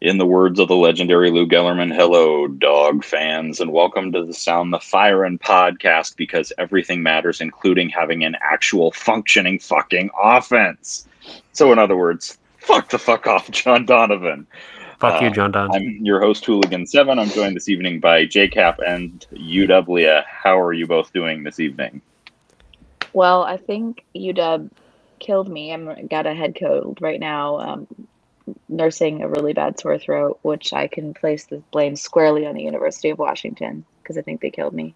In the words of the legendary Lou Gellerman, hello, dog fans, and welcome to the Sound the Fire and podcast because everything matters, including having an actual functioning fucking offense. So, in other words, fuck the fuck off, John Donovan. Fuck uh, you, John Donovan. I'm your host, Hooligan7. I'm joined this evening by JCap and UW. How are you both doing this evening? Well, I think UW killed me. I'm got a head cold right now. Um, nursing a really bad sore throat, which I can place the blame squarely on the University of Washington because I think they killed me.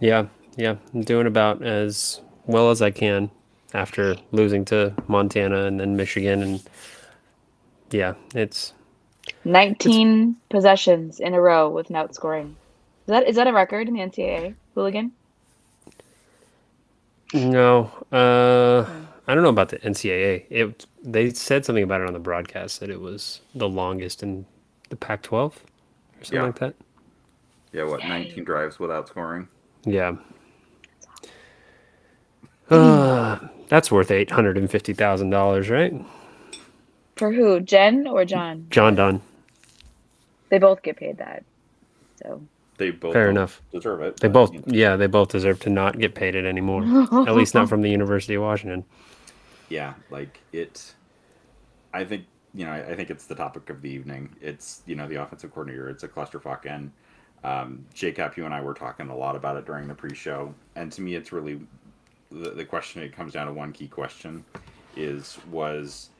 Yeah, yeah, I'm doing about as well as I can after losing to Montana and then Michigan, and yeah, it's 19 it's... possessions in a row without scoring. Is that is that a record in the NCAA hooligan? No, uh, hmm. I don't know about the NCAA. It they said something about it on the broadcast that it was the longest in the Pac-12 or something yeah. like that. Yeah, what? 19 drives without scoring. Yeah. Uh, that's worth eight hundred and fifty thousand dollars, right? For who? Jen or John? John Dunn. They both get paid that. So they both fair enough deserve it. They both, yeah, they both deserve to not get paid it anymore. At least not from the University of Washington yeah, like it. I think you know, I, I, think it's the topic of the evening. It's you know the offensive coordinator. It's a clusterfuck, and um, Jacob, you and I were talking a lot about it during the pre-show, and to me, it's really the, the question. It comes down to one key question: is was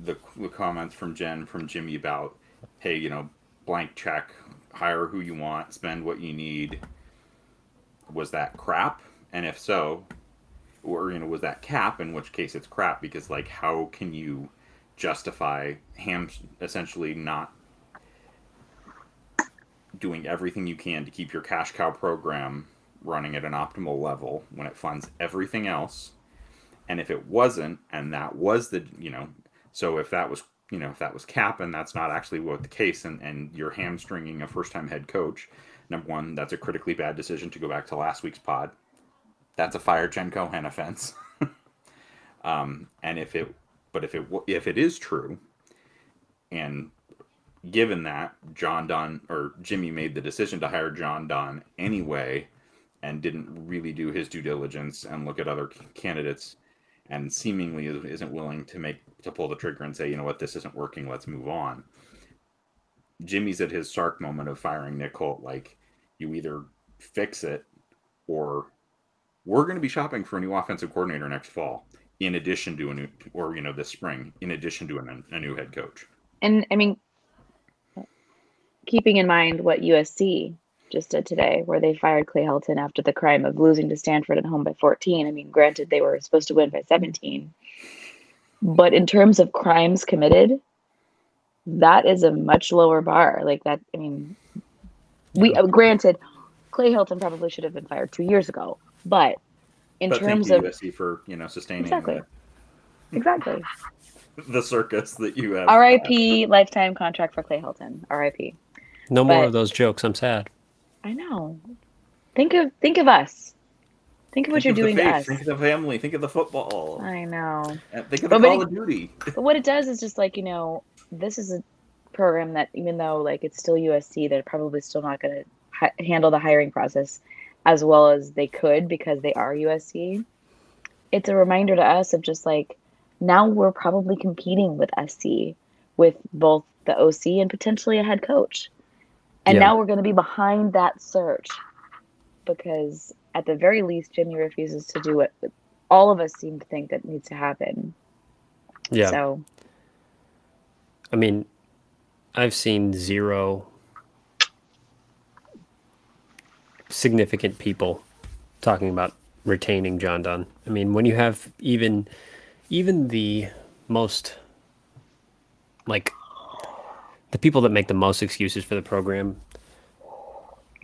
the, the comments from Jen from Jimmy about, hey, you know, blank check, hire who you want, spend what you need. Was that crap? And if so, or you know was that cap in which case it's crap because like how can you justify ham essentially not doing everything you can to keep your cash cow program running at an optimal level when it funds everything else? And if it wasn't and that was the you know so if that was you know if that was cap and that's not actually what the case and and you're hamstringing a first time head coach number one that's a critically bad decision to go back to last week's pod that's a fire Jen Cohen offense. um, and if it, but if it if it is true, and given that John Don or Jimmy made the decision to hire John Don anyway, and didn't really do his due diligence and look at other candidates, and seemingly isn't willing to make to pull the trigger and say, you know what, this isn't working, let's move on. Jimmy's at his Sark moment of firing Nick Holt. Like, you either fix it or we're going to be shopping for a new offensive coordinator next fall, in addition to a new, or you know, this spring, in addition to a, a new head coach. And I mean, keeping in mind what USC just did today, where they fired Clay Helton after the crime of losing to Stanford at home by 14. I mean, granted, they were supposed to win by 17. But in terms of crimes committed, that is a much lower bar. Like that, I mean, we granted, Clay Helton probably should have been fired two years ago. But in but terms of USC for you know sustaining exactly, the, exactly the circus that you have. R.I.P. lifetime contract for Clay Helton. R.I.P. No but, more of those jokes. I'm sad. I know. Think of think of us. Think of what think you're of doing to us. Think of the family. Think of the football. I know. And think of but, the Call of Duty. But what it does is just like you know, this is a program that even though like it's still USC, they're probably still not going to ha- handle the hiring process as well as they could because they are USC. It's a reminder to us of just like now we're probably competing with SC with both the OC and potentially a head coach. And yeah. now we're going to be behind that search because at the very least Jimmy refuses to do what all of us seem to think that needs to happen. Yeah. So I mean, I've seen zero significant people talking about retaining John Dunn. I mean, when you have even even the most like the people that make the most excuses for the program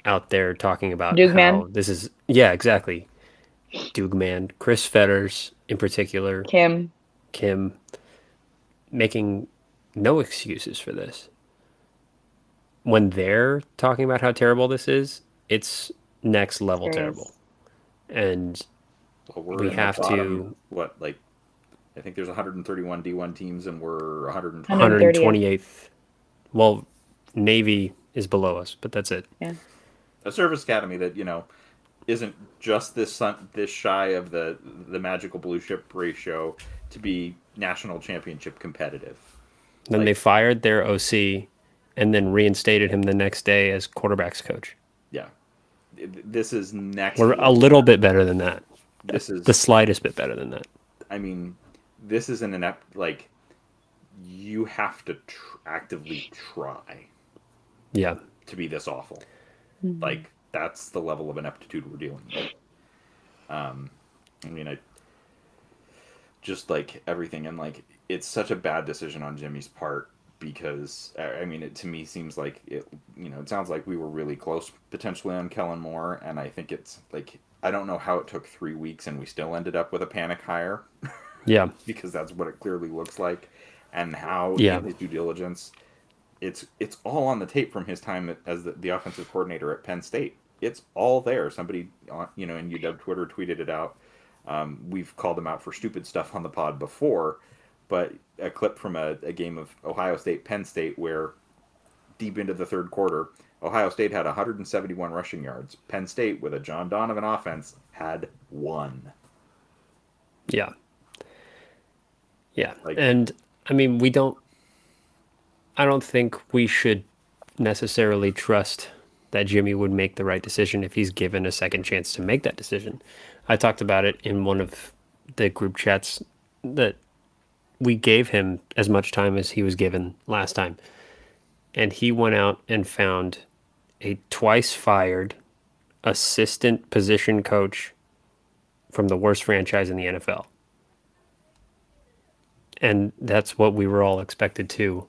out there talking about how this is yeah, exactly. Dawgman, Chris Fetters in particular, Kim, Kim making no excuses for this. When they're talking about how terrible this is, it's next level terrible. And well, we have to what like I think there's 131 D1 teams, and we're 120. 128th. Well, Navy is below us, but that's it. a service academy that you know isn't just this sun, this shy of the the magical blue ship ratio to be national championship competitive. Then they fired their OC and then reinstated him the next day as quarterbacks coach. Yeah, this is next. We're a little bit better than that. This is The slightest bit better than that. I mean, this is an inept like you have to tr- actively try Yeah. to be this awful. Like that's the level of ineptitude we're dealing with. Um, I mean, I just like everything, and like it's such a bad decision on Jimmy's part because I mean, it to me seems like it. You know, it sounds like we were really close potentially on Kellen Moore, and I think it's like I don't know how it took three weeks and we still ended up with a panic hire Yeah. because that's what it clearly looks like, and how Yeah. in his due diligence, it's it's all on the tape from his time as the, the offensive coordinator at Penn State. It's all there. Somebody, on, you know, in UW Twitter tweeted it out. Um, we've called them out for stupid stuff on the pod before, but a clip from a, a game of Ohio State Penn State where deep into the third quarter, Ohio State had 171 rushing yards. Penn State, with a John Donovan offense, had one. Yeah. Yeah. Like- and I mean, we don't, I don't think we should necessarily trust that Jimmy would make the right decision if he's given a second chance to make that decision. I talked about it in one of the group chats that we gave him as much time as he was given last time. And he went out and found a twice fired assistant position coach from the worst franchise in the NFL. And that's what we were all expected to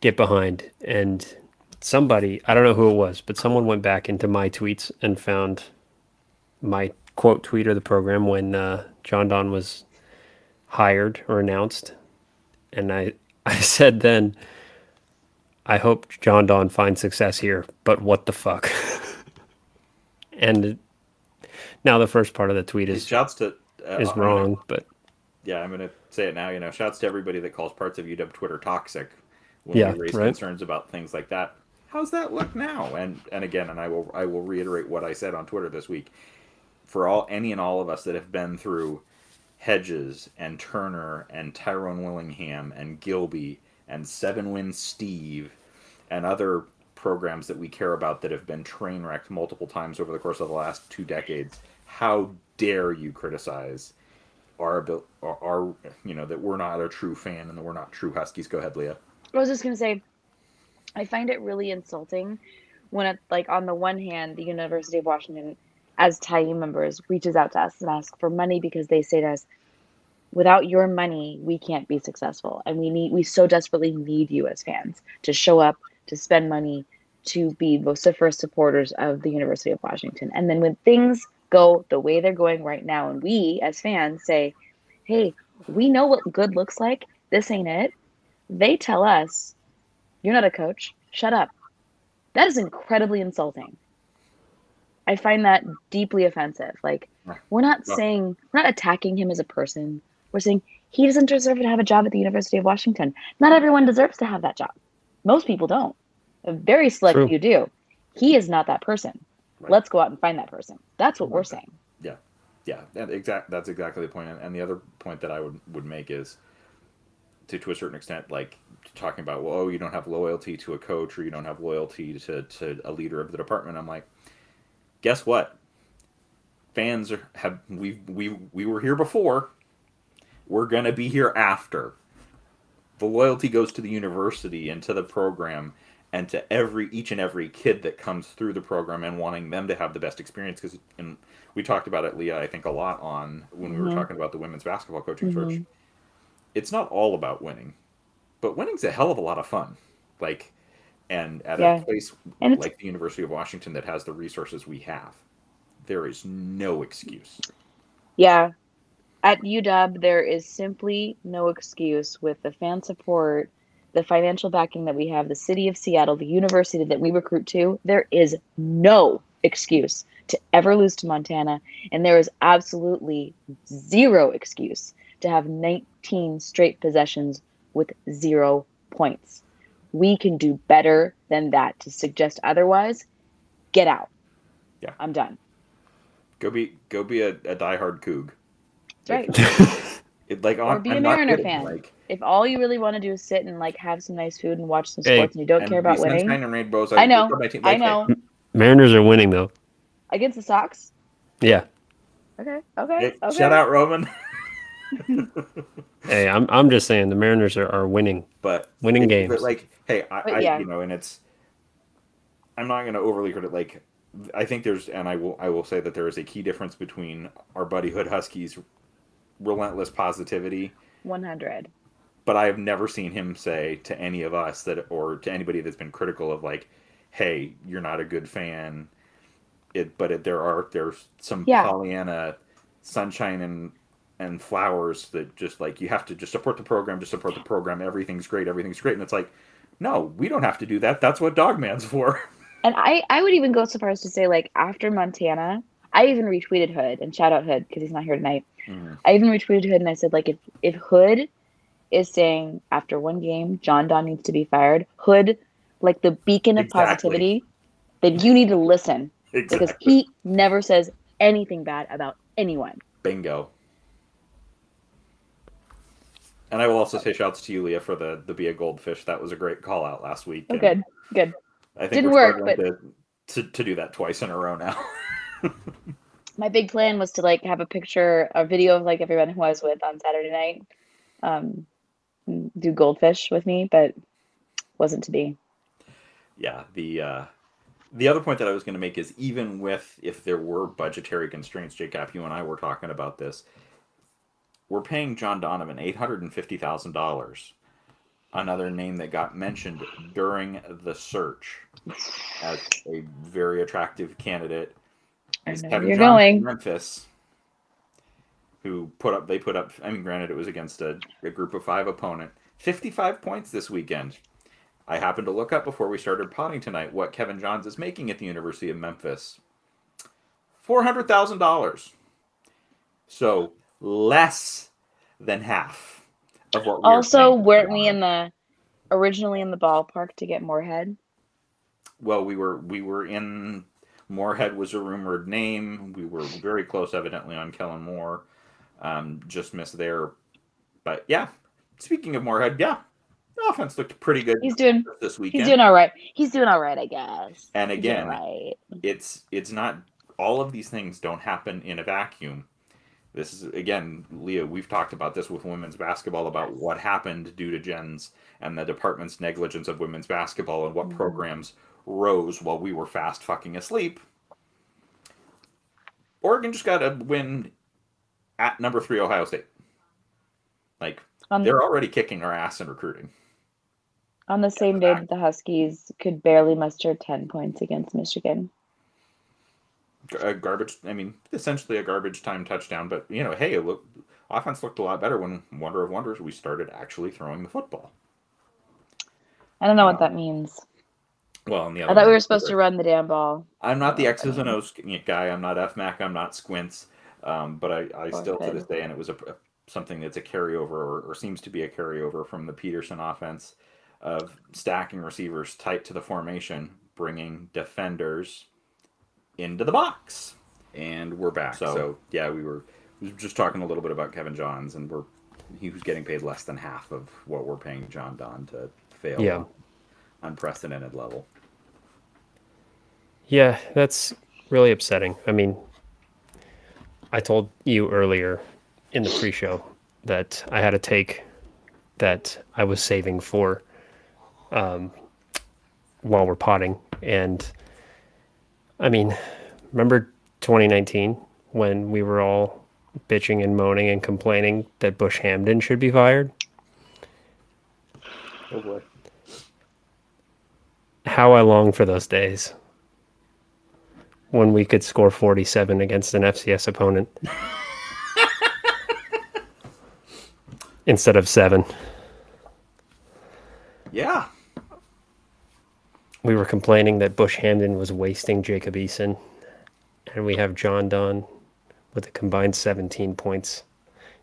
get behind. And somebody, I don't know who it was, but someone went back into my tweets and found my quote tweet of the program when uh, John Don was hired or announced. And I, I said then, I hope John Don finds success here, but what the fuck? and now the first part of the tweet is Shouts to uh, is I'm gonna- wrong, but yeah, I'm going to say it now. You know, shouts to everybody that calls parts of UW Twitter toxic when Yeah, we raise right. concerns about things like that. How's that look now? And and again, and I will I will reiterate what I said on Twitter this week. For all any and all of us that have been through Hedges and Turner and Tyrone Willingham and Gilby and Seven Win Steve and other programs that we care about that have been train wrecked multiple times over the course of the last two decades, how dare you criticize our abil- our, you know that we're not a true fan and that we're not true Huskies. Go ahead, Leah. I was just gonna say, I find it really insulting when it like on the one hand, the University of Washington, as Tyee members, reaches out to us and asks for money because they say to us, without your money, we can't be successful, and we need we so desperately need you as fans to show up, to spend money, to be vociferous supporters of the University of Washington. And then when things go the way they're going right now, and we as fans say, "Hey, we know what good looks like. This ain't it." They tell us, "You're not a coach. Shut up." That is incredibly insulting. I find that deeply offensive. Like, we're not saying we're not attacking him as a person. We're saying he doesn't deserve to have a job at the University of Washington. Not everyone deserves to have that job. Most people don't. A very select True. few do. He is not that person. Right. Let's go out and find that person. That's what we're saying. Yeah, yeah, that exact. That's exactly the point. And- And the other point that I would would make is, to to a certain extent, like talking about, well, oh, you don't have loyalty to a coach or you don't have loyalty to to a leader of the department. I'm like, guess what? Fans are, have we we we were here before. We're gonna be here after. The loyalty goes to the university and to the program and to every each and every kid that comes through the program and wanting them to have the best experience because and we talked about it leah i think a lot on when we were Mhm. talking about the women's basketball coaching search Mhm. it's not all about winning but winning's a hell of a lot of fun like and at Yeah. a place And like the university of washington that has the resources we have there is no excuse Yeah. At UW, there is simply no excuse with the fan support, the financial backing that we have, the city of Seattle, the university that we recruit to. There is no excuse to ever lose to Montana. And there is absolutely zero excuse to have 19 straight possessions with zero points. We can do better than that. To suggest otherwise, get out. Yeah. I'm done. Go be go be a, a diehard coog right. It, like Or be a I'm not Mariner kidding, fan. Like, if all you really want to do is sit and like have some nice food and watch some Hey, sports and you don't and care about winning, and rainbows. I know, my team- I like, hey, know. Mariners are winning though. Against the Sox. Yeah. Okay. Okay. hey, okay. Shout out Roman. Hey, I'm I'm just saying the Mariners are, are winning. but Winning it- games. But like, hey, I, But I yeah. you know, and it's. I'm not going to overly credit. Like, I think there's, and I will, I will say that there is a key difference between our buddy Hood Huskies' relentless positivity, 100. but I have never seen him say to any of us that, or to anybody that's been critical of like, "Hey, you're not a good fan." It, but it, there are there's some Yeah. Pollyanna sunshine and and flowers that just like you have to just support the program, just support the program. Everything's great, everything's great, and it's like, no, we don't have to do that. That's what Dawgman's for. And I, I would even go so far as to say, like, after Montana, I even retweeted Hood and shout out Hood because he's not here tonight. Mm-hmm. I even retweeted Hood and I said, like, if, if Hood is saying after one game, John Don needs to be fired, Hood, like the beacon of Exactly. positivity, then you need to listen because he never says anything bad about anyone. Bingo. And I will also say shouts to you, Leah, for the the be a goldfish. That was a great call out last week. Oh, good, good. I think Didn't we're work, struggling to, to to do that twice in a row now. My big plan was to like have a picture, a video of like everyone who I was with on Saturday night, um, do goldfish with me, but wasn't to be. yeah the uh the other point that i was going to make is even with if there were budgetary constraints jcap you and i were talking about this we're paying john donovan $850000 another name that got mentioned during the search as a very attractive candidate is Kevin you're going. memphis who put up they put up i mean granted it was against a, a group of five opponent 55 points this weekend I happened to look up before we started potting tonight what Kevin Johns is making at the University of Memphis. Four hundred thousand dollars. So less than half of what. we're Also, paying weren't we in the originally in the ballpark to get Moorhead? Well, we were we were in. Moorhead was a rumored name. We were very close, evidently, on Kellen Moore. Um, just missed there, but yeah. Speaking of Moorhead, yeah, the offense looked pretty good He's doing this weekend. he's doing all right. He's doing all right, I guess. and again, right. it's it's not all of these things don't happen in a vacuum this is again leah we've talked about this with women's basketball about what happened due to Jen's and the department's negligence of women's basketball and what Mhm. programs rose while we were fast fucking asleep oregon just got a win at number three ohio state like they're already kicking our ass in recruiting on the same day that the Huskies could barely muster ten points against Michigan. A garbage. I mean, essentially a garbage time touchdown. But you know, hey, it look, offense looked a lot better when Wonder of Wonders we started actually throwing the football. I don't know Uh, what that means. Well, and the I thought we were supposed to run the damn ball. I'm not the X's and O's guy. I'm not FMAC. I'm not Squints. Um, but I, I still to this day, and it was a, a- something that's a carryover or, or seems to be a carryover from the Petersen offense of stacking receivers tight to the formation, bringing defenders into the box. And we're back. So, yeah, we were, we were just talking a little bit about Kevin Johns, and we're he was getting paid less than half of what we're paying John Don to fail Yeah. on unprecedented level. Yeah, that's really upsetting. I mean, I told you earlier in the pre-show that I had a take that I was saving for um, while we're potting, and I mean, remember 2019 when we were all bitching and moaning and complaining that Bush Hamdan should be fired? Oh boy. How I long for those days when we could score 47 against an FCS opponent instead of seven. Yeah. We were complaining that Bush Hamdan was wasting Jacob Eason, and we have John Don with a combined 17 points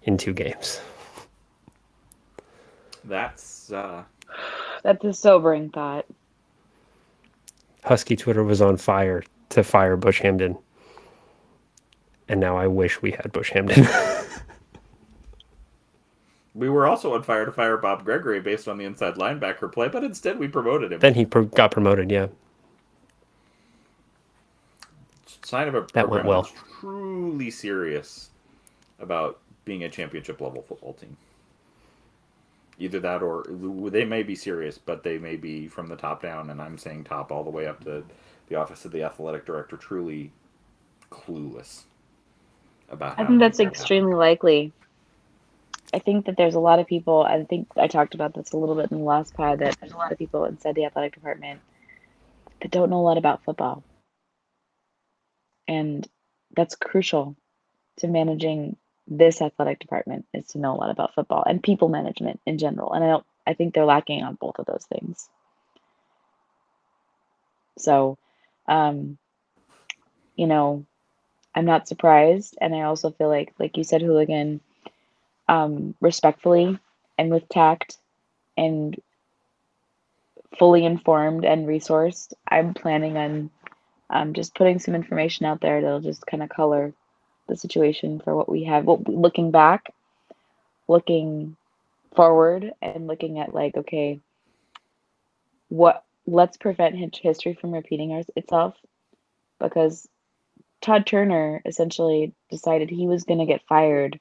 in two games. That's uh, That's a sobering thought. Husky Twitter was on fire to fire Bush Hamdan. And now I wish we had Bush Hamdan. we were also on fire to fire Bob Gregory based on the inside linebacker play, but instead we promoted him. then he pro- got promoted, yeah. Sign of a That went well. that's truly serious about being a championship level football team. Either that or they may be serious, but they may be from the top down, and I'm saying top all the way up to the office of the athletic director, truly clueless about. I how think that's make that extremely likely. I think that there's a lot of people. I think I talked about this a little bit in the last pod. That there's a lot of people inside the athletic department that don't know a lot about football, and that's crucial to managing this athletic department is to know a lot about football and people management in general. And I don't. I think they're lacking on both of those things. So, um, you know, I'm not surprised, and I also feel like, like you said, hooligan, um, respectfully and with tact and fully informed and resourced. I'm planning on um, just putting some information out there that'll just kind of color the situation for what we have. What looking back, looking forward, and looking at like, okay, what? Let's prevent history from repeating itself, because Todd Turner essentially decided he was going to get fired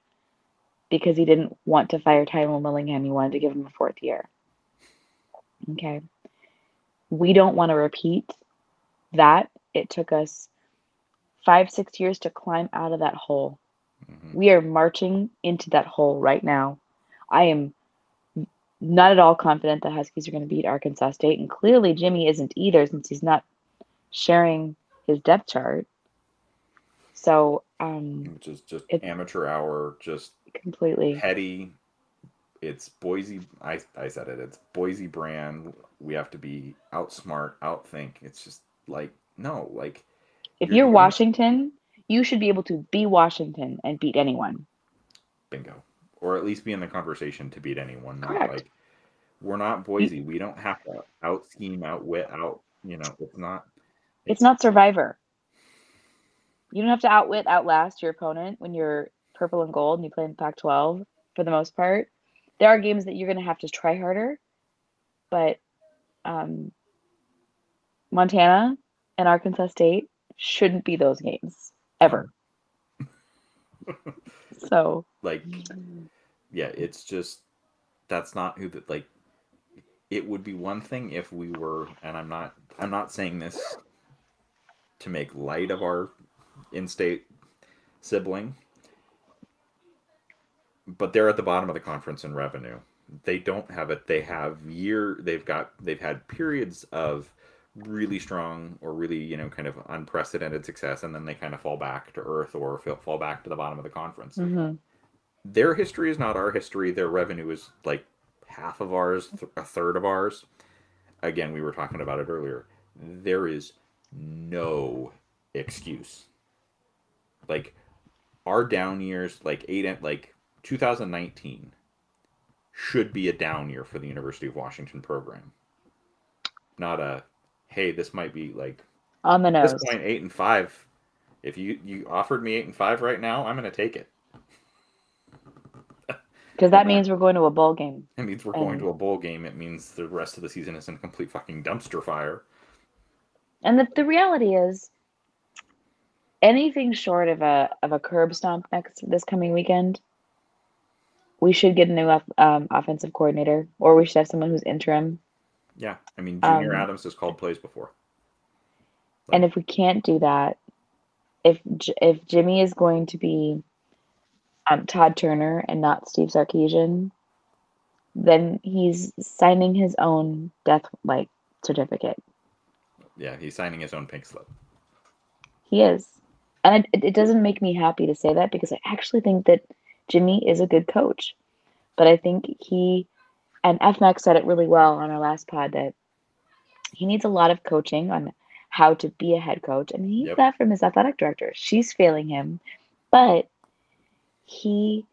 because he didn't want to fire Tyrone Willingham. He wanted to give him a fourth year. Okay. We don't want to repeat that. It took us five, six years to climb out of that hole. Mhm. We are marching into that hole right now. I am not at all confident the Huskies are going to beat Arkansas State. And clearly, Jimmy isn't either since he's not sharing his depth chart. So, um, which is just It- amateur hour, just completely. petty. It's Boise. I, I said it. It's Boise brand. We have to be outsmart, outthink. It's just like no, like If You're you're Washington, you should be able to be Washington and beat anyone. bingo, or at least be in the conversation to beat anyone. Correct. like we're not Boise. We don't have to out scheme, outwit, out. You know, it's not. It's not Survivor. You don't have to outwit, outlast your opponent when you're purple and gold and you play in Pac 12 for the most part. There are games that you're going to have to try harder, but um, Montana and Arkansas State shouldn't be those games ever. so, like yeah it's just that's not who that like it would be one thing if we were and i'm not i'm not saying this to make light of our in-state sibling but they're at the bottom of the conference in revenue they don't have it they have year they've got they've had periods of really strong or really you know kind of unprecedented success and then they kind of fall back to earth or fall- back to the bottom of the conference mhm. their history is not our history. Their revenue is like half of ours, th- a third of ours. Again, we were talking about it earlier. There is no excuse. Like our down years, like eight, like 2019, should be a down year for the University of Washington program. Not a, hey, this might be like on the at nose. this point eight and five. If you you offered me eight and five right now, I'm gonna take it. Because that uh, means we're going to a bowl game. It means we're going to a bowl game. It means the rest of the season is in complete fucking dumpster fire. And the, the reality is, anything short of a of a curb stomp next this coming weekend, we should get a new um, offensive coordinator, or we should have someone who's interim. Yeah, I mean, Junior Um, Adams has called plays before. And if we can't do that, if if Jimmy is going to be um, Todd Turner and not Steve Sarkisian, then he's signing his own death like certificate. Yeah, he's signing his own pink slip. He is. And it, it doesn't make me happy to say that because I actually think that Jimmy is a good coach. But I think he, and FMAX said it really well on our last pod that he needs a lot of coaching on how to be a head coach. And he needs Yep. that from his athletic director. She's failing him. But he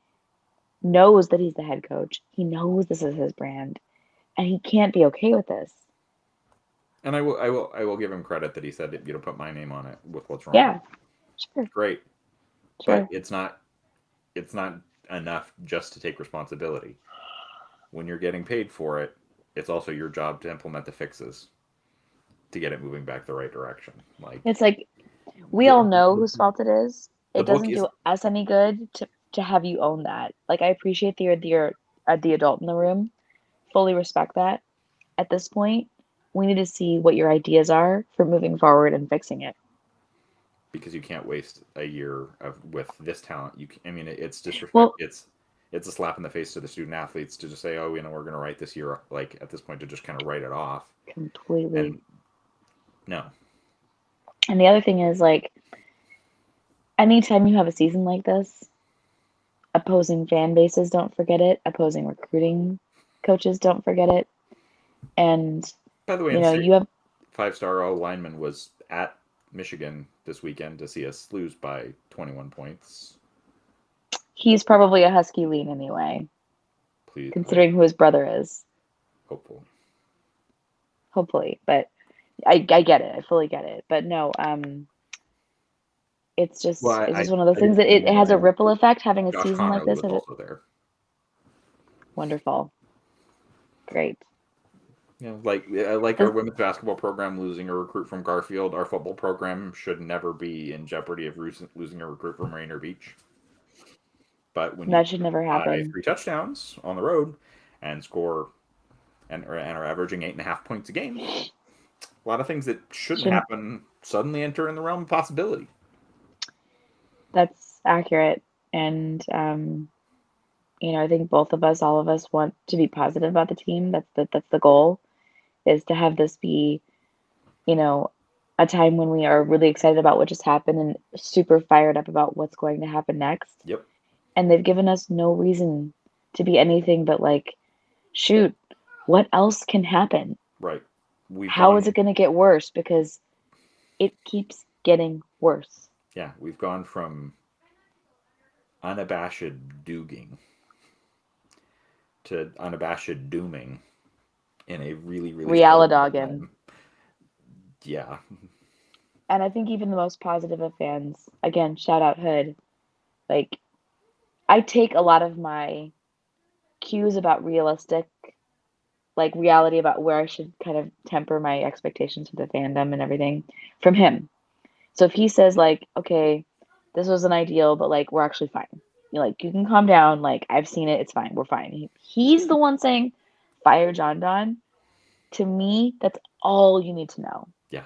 knows that he's the head coach. He knows this is his brand, and he can't be okay with this. And I will, I will, I will give him credit that he said, "You know, put my name on it with what's wrong." Yeah, sure, great, sure. but it's not, it's not enough just to take responsibility. When you're getting paid for it, it's also your job to implement the fixes to get it moving back the right direction. Like It's like we all know whose fault it is. It doesn't bookies- do us any good to to have you own that. Like I appreciate that you're the uh, the adult in the room. Fully respect that. At this point, we need to see what your ideas are for moving forward and fixing it. Because you can't waste a year of with this talent. You, can, I mean, it's disrespect. Well- it's it's a slap in the face to the student athletes to just say, "Oh, you know, we're going to write this year." Like at this point, to just kind of write it off. Completely. And no, And the other thing is like anytime you have a season like this, opposing fan bases don't forget it, opposing recruiting coaches don't forget it. And by the way, you know, you have five star O lineman was at Michigan this weekend to see us lose by 21 points. he's probably a husky lean anyway, Please, considering who his brother is. hopefully. Hopefully. But I I get it. I fully get it. But no, um it's just Well, I- it's just I- one of those I things that it, it has a ripple effect having a Josh season like this. was It- there. Wonderful. Great. You know, like like our women's basketball program losing a recruit from Garfield, our football program should never be in jeopardy of losing losing a recruit from Rainier Beach. But when That you should never happen. three touchdowns on the road and score and, and are averaging eight and a half points a game, a lot of things that shouldn't Shouldn't- happen suddenly enter in the realm of possibility. That's accurate. And um, you know, I think both of us, all of us want to be positive about the team. That's the that's the goal is to have this be, you know, a time when we are really excited about what just happened and super fired up about what's going to happen next. Yep. And they've given us no reason to be anything but like, shoot, what else can happen? Right. We've How gone- is it going to get worse? Because it keeps getting worse. Yeah, we've gone from unabashed dooging to unabashed dooming in a really, really of Yeah, and I think even the most positive of fans, again, shout out Hood. Like, I take a lot of my cues about realistic, like reality about where I should kind of temper my expectations for the fandom and everything from him. So if he says like, okay, this was an ideal, but like we're actually fine. You know, like you can calm down. Like I've seen it, it's fine. We're fine. He, he's the one saying, fire John Don. To me, that's all you need to know. Yeah.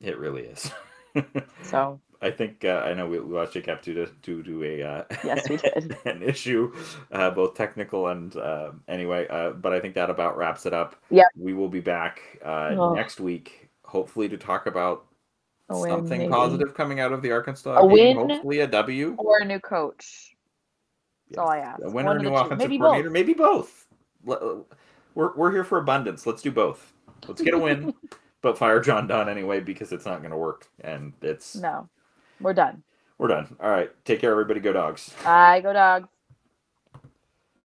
It really is. So I think uh, I know we, we watched Jake have to to do a uh, Yes, we did. an issue, uh, both technical and uh, anyway. Uh, but I think that about wraps it up. Yep. we will be back uh, Oh. next week, hopefully to talk about win, something maybe. positive coming out of the Arkansas A game. win. Hopefully, a W. or a new coach. That's all I ask. A win One or a of new offensive Maybe coordinator. both. Maybe both. Uh, we're, we're here for abundance. Let's do both. Let's get a win, but fire John Don anyway because it's not going to work. And it's No, we're done. we're done. All right. Take care, everybody. Go dogs. Bye, go dogs.